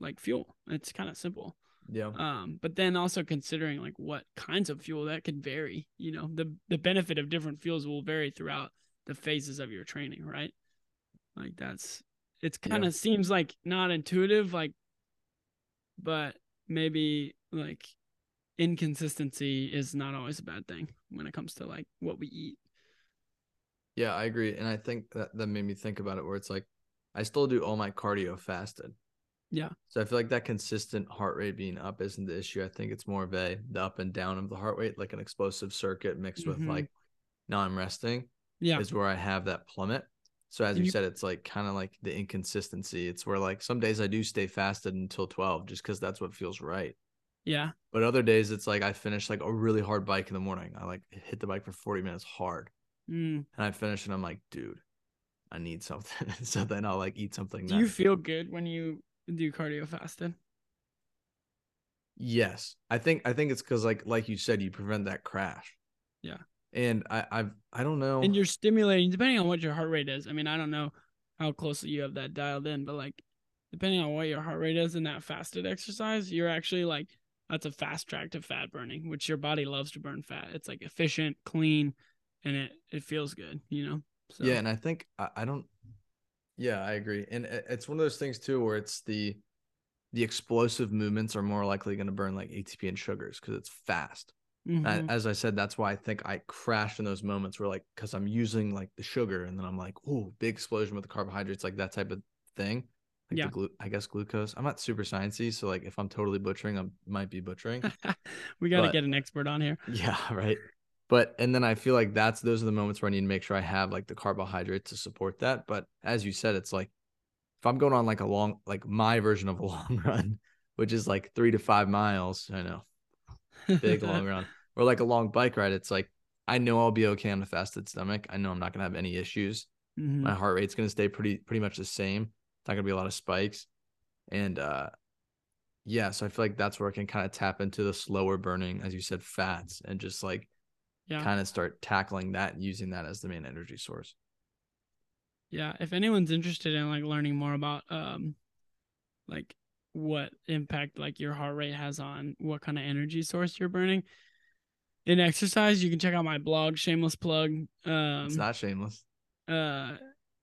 Speaker 1: like fuel it's kind of simple
Speaker 2: yeah.
Speaker 1: um but then also considering like what kinds of fuel that could vary you know the the benefit of different fuels will vary throughout the phases of your training right like that's it's kind of seems like not intuitive like but maybe like inconsistency is not always a bad thing when it comes to like what we eat
Speaker 2: Yeah, I agree. And I think that that made me think about it where it's like I still do all my cardio fasted.
Speaker 1: Yeah.
Speaker 2: So I feel like that consistent heart rate being up isn't the issue. I think it's more of a the up and down of the heart rate, like an explosive circuit mixed
Speaker 1: Mhm.
Speaker 2: with like now I'm resting
Speaker 1: yeah
Speaker 2: is where I have that plummet. So as you,
Speaker 1: you-
Speaker 2: said, it's like kind of like the inconsistency. It's where like some days I do stay fasted until 12 just because that's what feels right.
Speaker 1: Yeah
Speaker 2: But other days it's like I finish like a really hard bike in the morning. I like hit the bike for 40 minutes hard.
Speaker 1: Mm.
Speaker 2: and I finish and I'm like, dude, I need something. so then I'll like eat something.
Speaker 1: Do you feel good when you do cardio fasted?
Speaker 2: Yes, I think I think it's because like like you said, you prevent that crash.
Speaker 1: Yeah.
Speaker 2: And I I've I don't know.
Speaker 1: And you're stimulating depending on what your heart rate is. I mean, I don't know how closely you have that dialed in, but like depending on what your heart rate is in that fasted exercise, you're actually like that's a fast track to fat burning, which your body loves to burn fat. It's like efficient, clean, and it it feels good, you know. So
Speaker 2: Yeah, and I think I, I don't. Yeah, I agree, and it- it's one of those things too where it's the the explosive movements are more likely going to burn like ATP and sugars because it's fast.
Speaker 1: Mhm.
Speaker 2: as I said, that's why I think I crashed in those moments where like because I'm using like the sugar, and then I'm like, oh, big explosion with the carbohydrates, like that type of thing. Like
Speaker 1: Yeah.
Speaker 2: the glu- I guess glucose. I'm not super sciencey, so like if I'm totally butchering, I might be butchering.
Speaker 1: we got to get an expert on here.
Speaker 2: Yeah, right. But and then I feel like that's those are the moments where I need to make sure I have like the carbohydrate to support that. But as you said, it's like if I'm going on like a long like my version of a long run, which is like three to five miles, I know, big long run, or like a long bike ride, it's like I know I'll be okay on a fasted stomach. I know I'm not gonna have any issues.
Speaker 1: Mhm.
Speaker 2: My heart rate's gonna stay pretty pretty much the same. Not gonna be a lot of spikes. And uh yeah, so I feel like that's where I can kind of tap into the slower burning, as you said, fats and just like
Speaker 1: Yeah.
Speaker 2: kind of start tackling that and using that as the main energy source.
Speaker 1: Yeah, if anyone's interested in like learning more about um like what impact like your heart rate has on what kind of energy source you're burning in exercise, you can check out my blog, shameless plug. Um
Speaker 2: it's not shameless.
Speaker 1: uh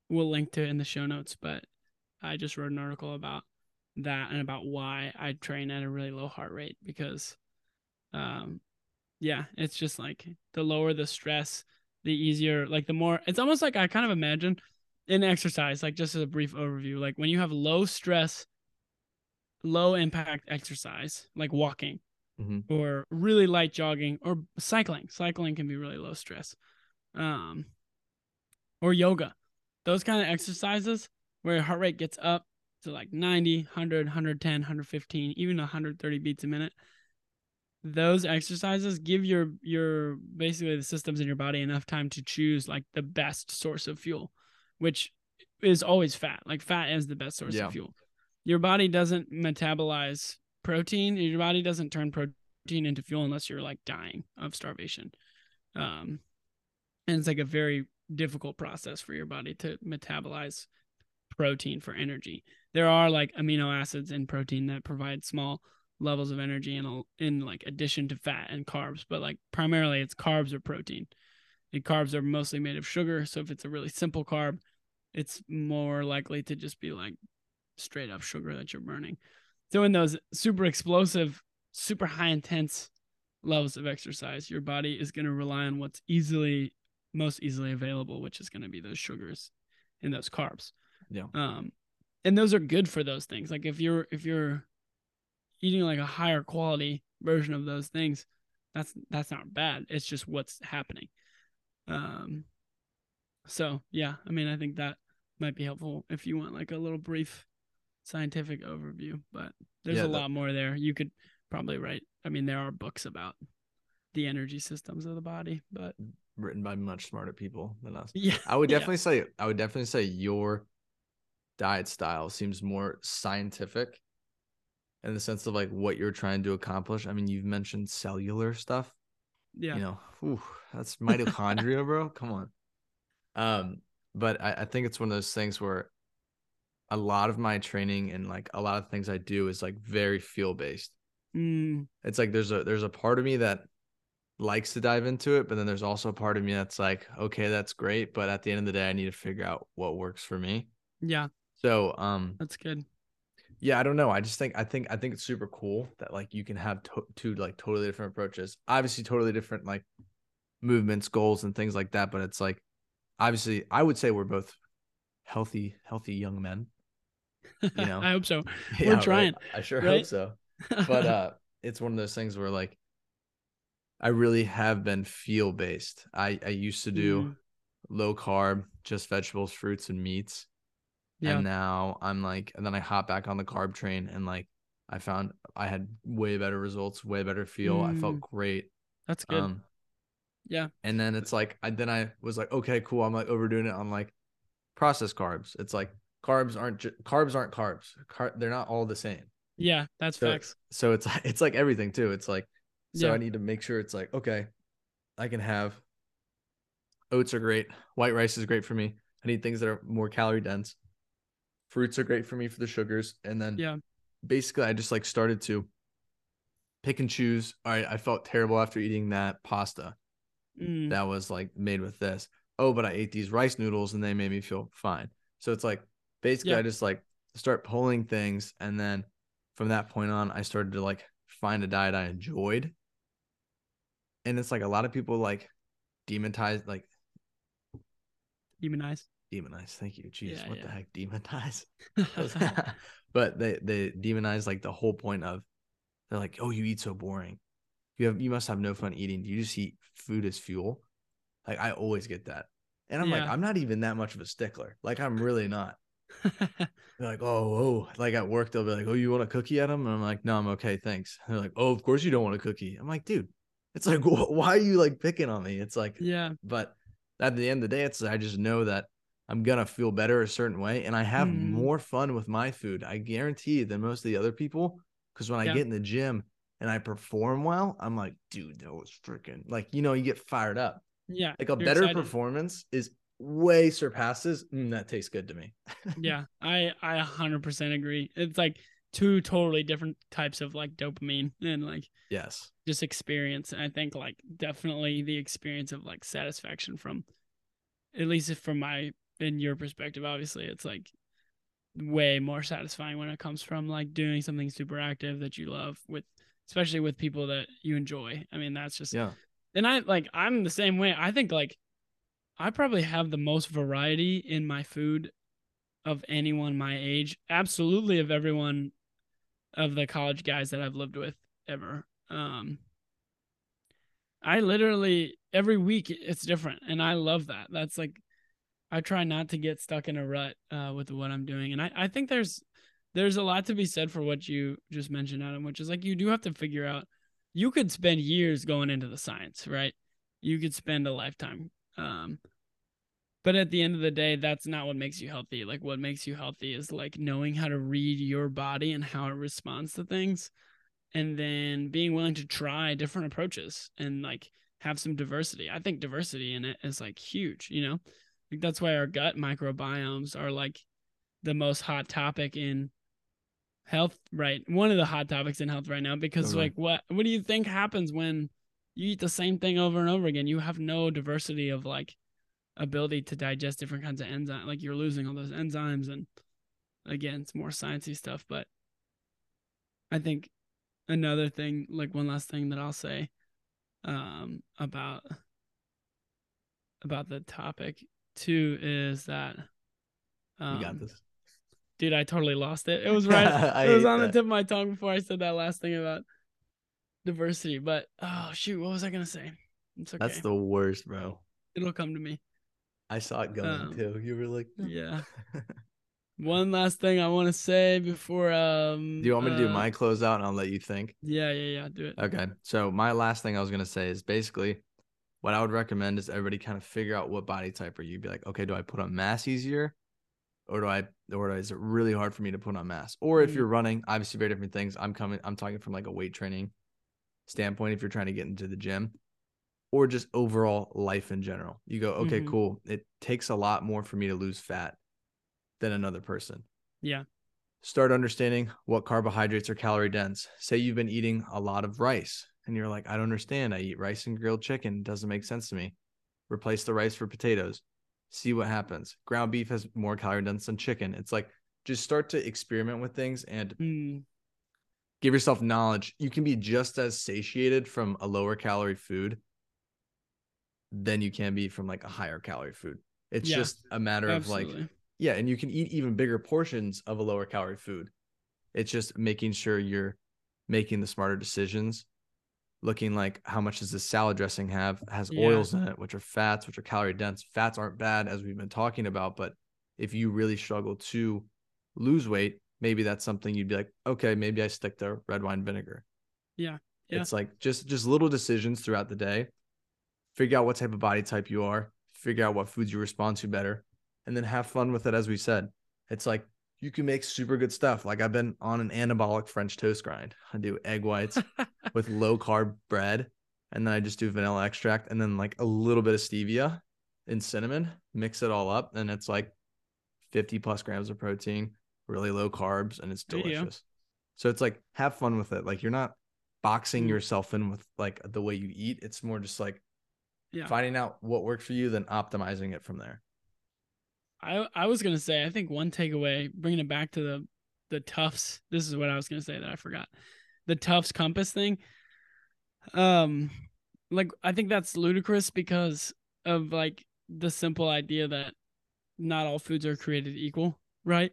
Speaker 1: we'll link to it in the show notes, but I just wrote an article about that and about why I train at a really low heart rate because um yeah, it's just like the lower the stress, the easier like the more it's almost like I kind of imagine in exercise, like just as a brief overview, like when you have low stress, low impact exercise, like walking
Speaker 2: Mhm.
Speaker 1: or really light jogging or cycling. Cycling can be really low stress. Um or yoga. Those kind of exercises where your heart rate gets up to like 90, 100, 110, 115, even 130 beats a minute. Those exercises give your your basically the systems in your body enough time to choose like the best source of fuel, which is always fat. Like fat is the best source
Speaker 2: Yeah.
Speaker 1: of fuel. Your body doesn't metabolize protein. Your body doesn't turn protein into fuel unless you're like dying of starvation. Um, and it's like a very difficult process for your body to metabolize protein for energy. There are like amino acids in protein that provide small levels of energy in in like addition to fat and carbs, but like primarily it's carbs or protein. And carbs are mostly made of sugar, so if it's a really simple carb, it's more likely to just be like straight up sugar that you're burning. So in those super explosive, super high intense levels of exercise, your body is going to rely on what's easily most easily available, which is going to be those sugars and those carbs.
Speaker 2: Yeah.
Speaker 1: Um, and those are good for those things. Like if you're if you're eating like a higher quality version of those things, that's that's not bad. It's just what's happening. Um, so yeah, I mean, I think that might be helpful if you want like a little brief scientific overview. But there's
Speaker 2: Yeah,
Speaker 1: a
Speaker 2: that-
Speaker 1: lot more there. You could probably write. I mean, there are books about the energy systems of the body, but
Speaker 2: Written by much smarter people than us.
Speaker 1: yeah,
Speaker 2: I would
Speaker 1: yeah.
Speaker 2: definitely say I would definitely say your diet style seems more scientific in the sense of like what you're trying to accomplish. I mean, you've mentioned cellular stuff.
Speaker 1: yeah,
Speaker 2: You know, whew, that's mitochondria, bro. Come on. Um, but I, I think it's one of those things where a lot of my training and like a lot of things I do is like very feel based.
Speaker 1: Mm,
Speaker 2: It's like there's a there's a part of me that likes to dive into it, but then there's also a part of me that's like, okay, that's great, but at the end of the day, I need to figure out what works for me.
Speaker 1: yeah,
Speaker 2: So, um,
Speaker 1: that's good.
Speaker 2: yeah, I don't know. I just think I think I think it's super cool that like you can have to- two like totally different approaches. Obviously, totally different like movements, goals, and things like that. But it's like obviously, I would say we're both healthy, healthy young men. You know?
Speaker 1: I hope so. We're
Speaker 2: right.
Speaker 1: trying,
Speaker 2: I sure
Speaker 1: right?
Speaker 2: hope so. But uh, it's one of those things where like I really have been feel based. I I used to do
Speaker 1: Mm,
Speaker 2: low carb, just vegetables, fruits, and meats.
Speaker 1: Yeah,
Speaker 2: And now I'm like, and then I hop back on the carb train and like I found I had way better results, way better feel. I
Speaker 1: Mm.
Speaker 2: felt great.
Speaker 1: that's good.
Speaker 2: Um
Speaker 1: Yeah.
Speaker 2: And then it's like I then I was like, okay, cool. I'm like overdoing it on like processed carbs. It's like carbs aren't ju- carbs aren't carbs. Car- they're not all the same.
Speaker 1: Yeah, that's
Speaker 2: So
Speaker 1: facts.
Speaker 2: so it's it's like everything too. It's like so
Speaker 1: Yeah.
Speaker 2: I need to make sure it's like okay, I can have oats are great. White rice is great for me. I need things that are more calorie dense. Fruits are great for me for the sugars, and then
Speaker 1: Yeah.
Speaker 2: basically I just like started to pick and choose. All right, I felt terrible after eating that pasta
Speaker 1: Mm,
Speaker 2: that was like made with this. Oh, but I ate these rice noodles and they made me feel fine. So it's like basically
Speaker 1: Yeah.
Speaker 2: I just like start pulling things and then from that point on I started to like find a diet I enjoyed. And it's like a lot of people like demonize like
Speaker 1: demonize.
Speaker 2: Demonize. Thank you. Jeez,
Speaker 1: Yeah,
Speaker 2: what the heck? Demonize. but they they demonize like the whole point of they're like, oh, you eat so boring. You have you must have no fun eating. Do you just eat food as fuel. Like I always get that. And I'm like, I'm not even that much of a stickler. Like I'm really not. They're like, oh, oh, like at work, they'll be like, oh, you want a cookie at them? And I'm like, no, I'm okay, thanks. And they're like, oh, of course you don't want a cookie. I'm like, dude, it's like, wh- why are you like picking on me? It's like,
Speaker 1: yeah.
Speaker 2: but at the end of the day, it's I just know that I'm gonna feel better a certain way, and I have
Speaker 1: Mhm.
Speaker 2: more fun with my food. I guarantee than most of the other people. Because when I get in the gym and I perform well, I'm like, dude, that was freaking like you know you get fired up.
Speaker 1: Yeah.
Speaker 2: Like a better
Speaker 1: excited.
Speaker 2: performance is way surpasses. Mm, that tastes good to me.
Speaker 1: yeah. I I 100% agree. It's like two totally different types of like dopamine and like
Speaker 2: Yes.
Speaker 1: just experience. And I think like definitely the experience of like satisfaction from at least from my in your perspective, obviously it's like way more satisfying when it comes from like doing something super active that you love with especially with people that you enjoy. I mean that's just
Speaker 2: Yeah.
Speaker 1: and I like I'm the same way. I think like I probably have the most variety in my food of anyone my age. Absolutely of everyone of the college guys that I've lived with ever. Um I literally every week it's different and I love that. That's like I try not to get stuck in a rut uh with what I'm doing. And I I think there's there's a lot to be said for what you just mentioned Adam, which is like you do have to figure out you could spend years going into the science, right? You could spend a lifetime. Um but at the end of the day, that's not what makes you healthy. Like what makes you healthy is like knowing how to read your body and how it responds to things and then being willing to try different approaches and like have some diversity. I think diversity in it is like huge, you know? That's why our gut microbiomes are like the most hot topic in health right one of the hot topics in health right now because like what what do you think happens when you eat the same thing over and over again? You have no diversity of like ability to digest different kinds of enzymes like you're losing all those enzymes and again it's more sciencey stuff but i think another thing like one last thing that i'll say um about about the topic too is that um,
Speaker 2: you got this.
Speaker 1: dude i totally lost it it was right it was on the tip of my tongue before i said that last thing about diversity but oh shoot what was i gonna say it's okay
Speaker 2: That's the worst, bro.
Speaker 1: it'll come to me
Speaker 2: I saw it going
Speaker 1: Um,
Speaker 2: too. You were like, no.
Speaker 1: yeah one last thing i want to say before um
Speaker 2: Do you want me to do
Speaker 1: uh,
Speaker 2: my closeout and I'll let you think?
Speaker 1: yeah yeah yeah do it
Speaker 2: Okay. So my last thing I was gonna say is basically what I would recommend is everybody kind of figure out what body type are you. Be like, okay, do I put on mass easier? Or do I or is it really hard for me to put on mass? Or if
Speaker 1: Mm.
Speaker 2: you're running, obviously very different things. I'm coming, I'm talking from like a weight training standpoint if you're trying to get into the gym. Or just overall life in general. You go, okay,
Speaker 1: Mhm.
Speaker 2: cool. It takes a lot more for me to lose fat than another person
Speaker 1: yeah
Speaker 2: start understanding what carbohydrates are calorie dense. Say you've been eating a lot of rice and you're like, I don't understand. I eat rice and grilled chicken. It doesn't make sense to me. Replace the rice for potatoes. See what happens. Ground beef has more calorie dense than chicken. It's like just start to experiment with things and
Speaker 1: Mm,
Speaker 2: give yourself knowledge. You can be just as satiated from a lower calorie food than you can be from like a higher calorie food. It's
Speaker 1: Yeah,
Speaker 2: just a matter of like yeah, and you can eat even bigger portions of a lower calorie food. It's just making sure you're making the smarter decisions. Looking like how much does this salad dressing have? Has
Speaker 1: Yeah.
Speaker 2: oils in it, which are fats, which are calorie dense. Fats aren't bad as we've been talking about, but if you really struggle to lose weight, maybe that's something you'd be like, okay, maybe I stick to red wine vinegar.
Speaker 1: Yeah, yeah.
Speaker 2: It's like just just little decisions throughout the day figure out what type of body type you are, figure out what foods you respond to better, and then have fun with it. As we said, it's like you can make super good stuff. Like I've been on an anabolic French toast grind. I do egg whites with low carb bread, and then I just do vanilla extract and then like a little bit of stevia and cinnamon, mix it all up, and it's like 50 plus grams of protein, really low carbs, and it's
Speaker 1: There you go.
Speaker 2: delicious. So it's like have fun with it. Like you're not boxing
Speaker 1: Mm.
Speaker 2: yourself in with like the way you eat. It's more just like
Speaker 1: Yeah.
Speaker 2: finding out what works for you, then optimizing it from there.
Speaker 1: I I was gonna say I think one takeaway, bringing it back to the the Tufts. This is what I was gonna say that I forgot. The Tufts compass thing. Um, like I think that's ludicrous because of like the simple idea that not all foods are created equal, right?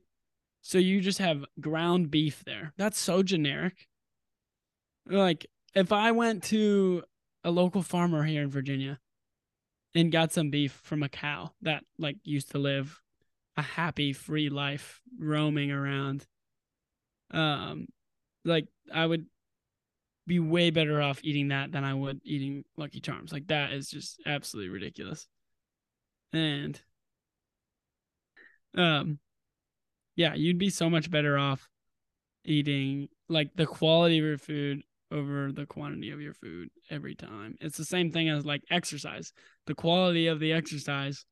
Speaker 1: So you just have ground beef there. That's so generic. Like if I went to a local farmer here in Virginia and got some beef from a cow that like used to live a happy free life roaming around. Um like i would be way better off eating that than i would eating lucky charms. Like that is just absolutely ridiculous. And um yeah you'd be so much better off eating like the quality of your food over the quantity of your food every time. It's the same thing as like exercise. The quality of the exercise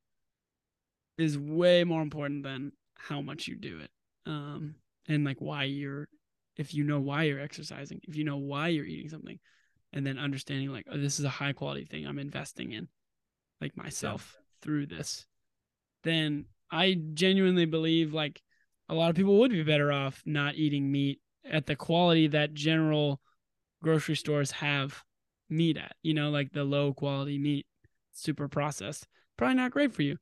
Speaker 1: is way more important than how much you do it. Um and like why you're if you know why you're exercising if you know why you're eating something and then understanding like oh this is a high quality thing i'm investing in like myself through this then i genuinely believe like a lot of people would be better off not eating meat at the quality that general grocery stores have meat at you know like the low quality meat super processed. Probably not great for you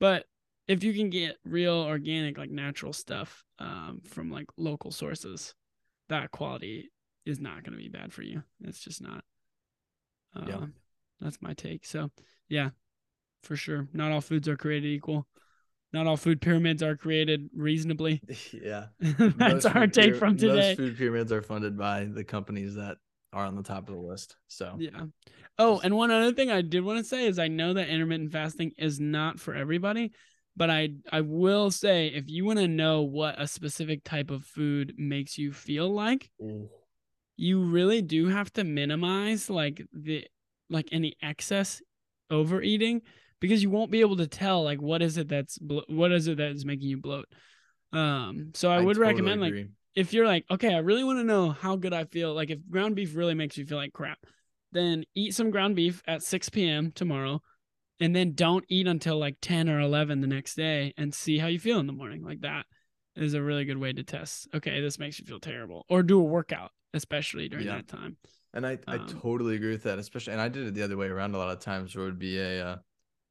Speaker 1: but if you can get real organic like natural stuff um, from like local sources that quality is not going to be bad for you it's just not um,
Speaker 2: Yeah.
Speaker 1: that's my take so yeah for sure not all foods are created equal not all food pyramids are created reasonably
Speaker 2: yeah.
Speaker 1: that's
Speaker 2: Most
Speaker 1: our take
Speaker 2: pyra-
Speaker 1: from today
Speaker 2: Most food pyramids are funded by the companies that are on the top of the list. So
Speaker 1: Yeah. Oh, and one other thing I did want to say is I know that intermittent fasting is not for everybody, but I I will say if you want to know what a specific type of food makes you feel like, you really do have to minimize like the like any excess overeating because you won't be able to tell like what is it that's blo- what is it that's making you bloat. Um so I, would
Speaker 2: totally
Speaker 1: recommend like if you're like, okay, I really want to know how good I feel, like if ground beef really makes you feel like crap, then eat some ground beef at 6 p.m. tomorrow and then don't eat until like 10 or 11 the next day and see how you feel in the morning. Like that is a really good way to test. Okay, this makes you feel terrible. Or do a workout, especially during
Speaker 2: Yeah.
Speaker 1: that time.
Speaker 2: And I, I
Speaker 1: Um,
Speaker 2: totally agree with that, especially and I did it the other way around a lot of times where it would be a uh,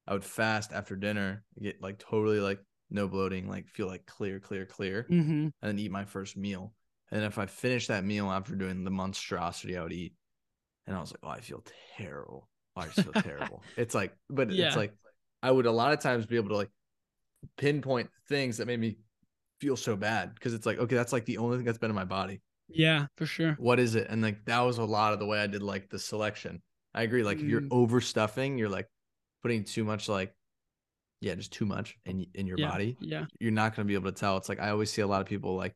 Speaker 2: I would fast after dinner, get like totally like no bloating, like feel like clear, clear, clear,
Speaker 1: Mm-hmm.
Speaker 2: and then eat my first meal. And if I finish that meal after doing the monstrosity I would eat, and I was like, Oh, I feel terrible. Just feel terrible. It's like, but
Speaker 1: Yeah.
Speaker 2: it's like I would a lot of times be able to like pinpoint things that made me feel so bad because it's like, okay, that's like the only thing that's been in my body
Speaker 1: Yeah, for sure.
Speaker 2: what is it? And like that was a lot of the way I did like the selection. I agree. Like if you're
Speaker 1: Mm.
Speaker 2: overstuffing, you're like putting too much like yeah, just too much in in your
Speaker 1: yeah,
Speaker 2: body.
Speaker 1: Yeah.
Speaker 2: You're not gonna be able to tell. It's like I always see a lot of people like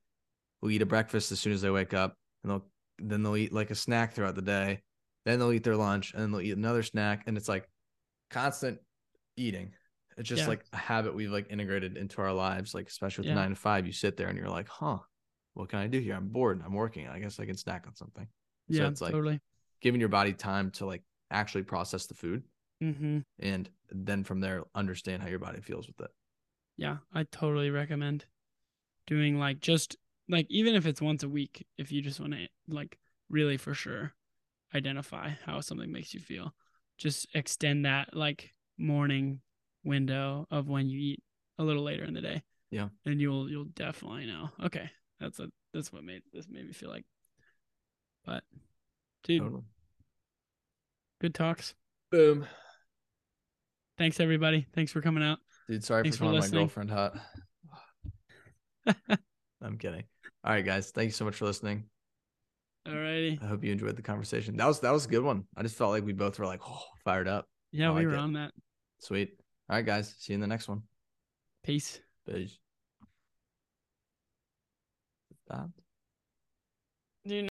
Speaker 2: will eat a breakfast as soon as they wake up and they'll then they'll eat like a snack throughout the day. Then they'll eat their lunch and then they'll eat another snack. And it's like constant eating. It's just
Speaker 1: Yeah.
Speaker 2: like a habit we've like integrated into our lives, like especially with
Speaker 1: Yeah.
Speaker 2: nine to five. You sit there and you're like, huh, what can I do here? I'm bored. I'm working. I guess I can snack on something. So
Speaker 1: Yeah,
Speaker 2: it's like
Speaker 1: totally.
Speaker 2: giving your body time to like actually process the food
Speaker 1: Mm-hmm.
Speaker 2: and then from there understand how your body feels with it.
Speaker 1: Yeah, I totally recommend doing like just like even if it's once a week, if you just want to like really for sure identify how something makes you feel, just extend that like morning window of when you eat a little later in the day.
Speaker 2: Yeah.
Speaker 1: and you'll you'll definitely know. Okay, that's a that's what made this made me feel like. But dude,
Speaker 2: Totally.
Speaker 1: good talks.
Speaker 2: Boom.
Speaker 1: Thanks everybody. Thanks for coming out.
Speaker 2: Dude, sorry
Speaker 1: Thanks
Speaker 2: for
Speaker 1: for
Speaker 2: calling my girlfriend hot. I'm kidding. All right, guys. Thank you so much for listening.
Speaker 1: All righty.
Speaker 2: I hope you enjoyed the conversation. That was that was a good one. I just felt like we both were like oh, fired up.
Speaker 1: Yeah,
Speaker 2: I
Speaker 1: we were
Speaker 2: it.
Speaker 1: on that.
Speaker 2: Sweet. All right, guys. See you in the next one.
Speaker 1: Peace.
Speaker 2: Peace.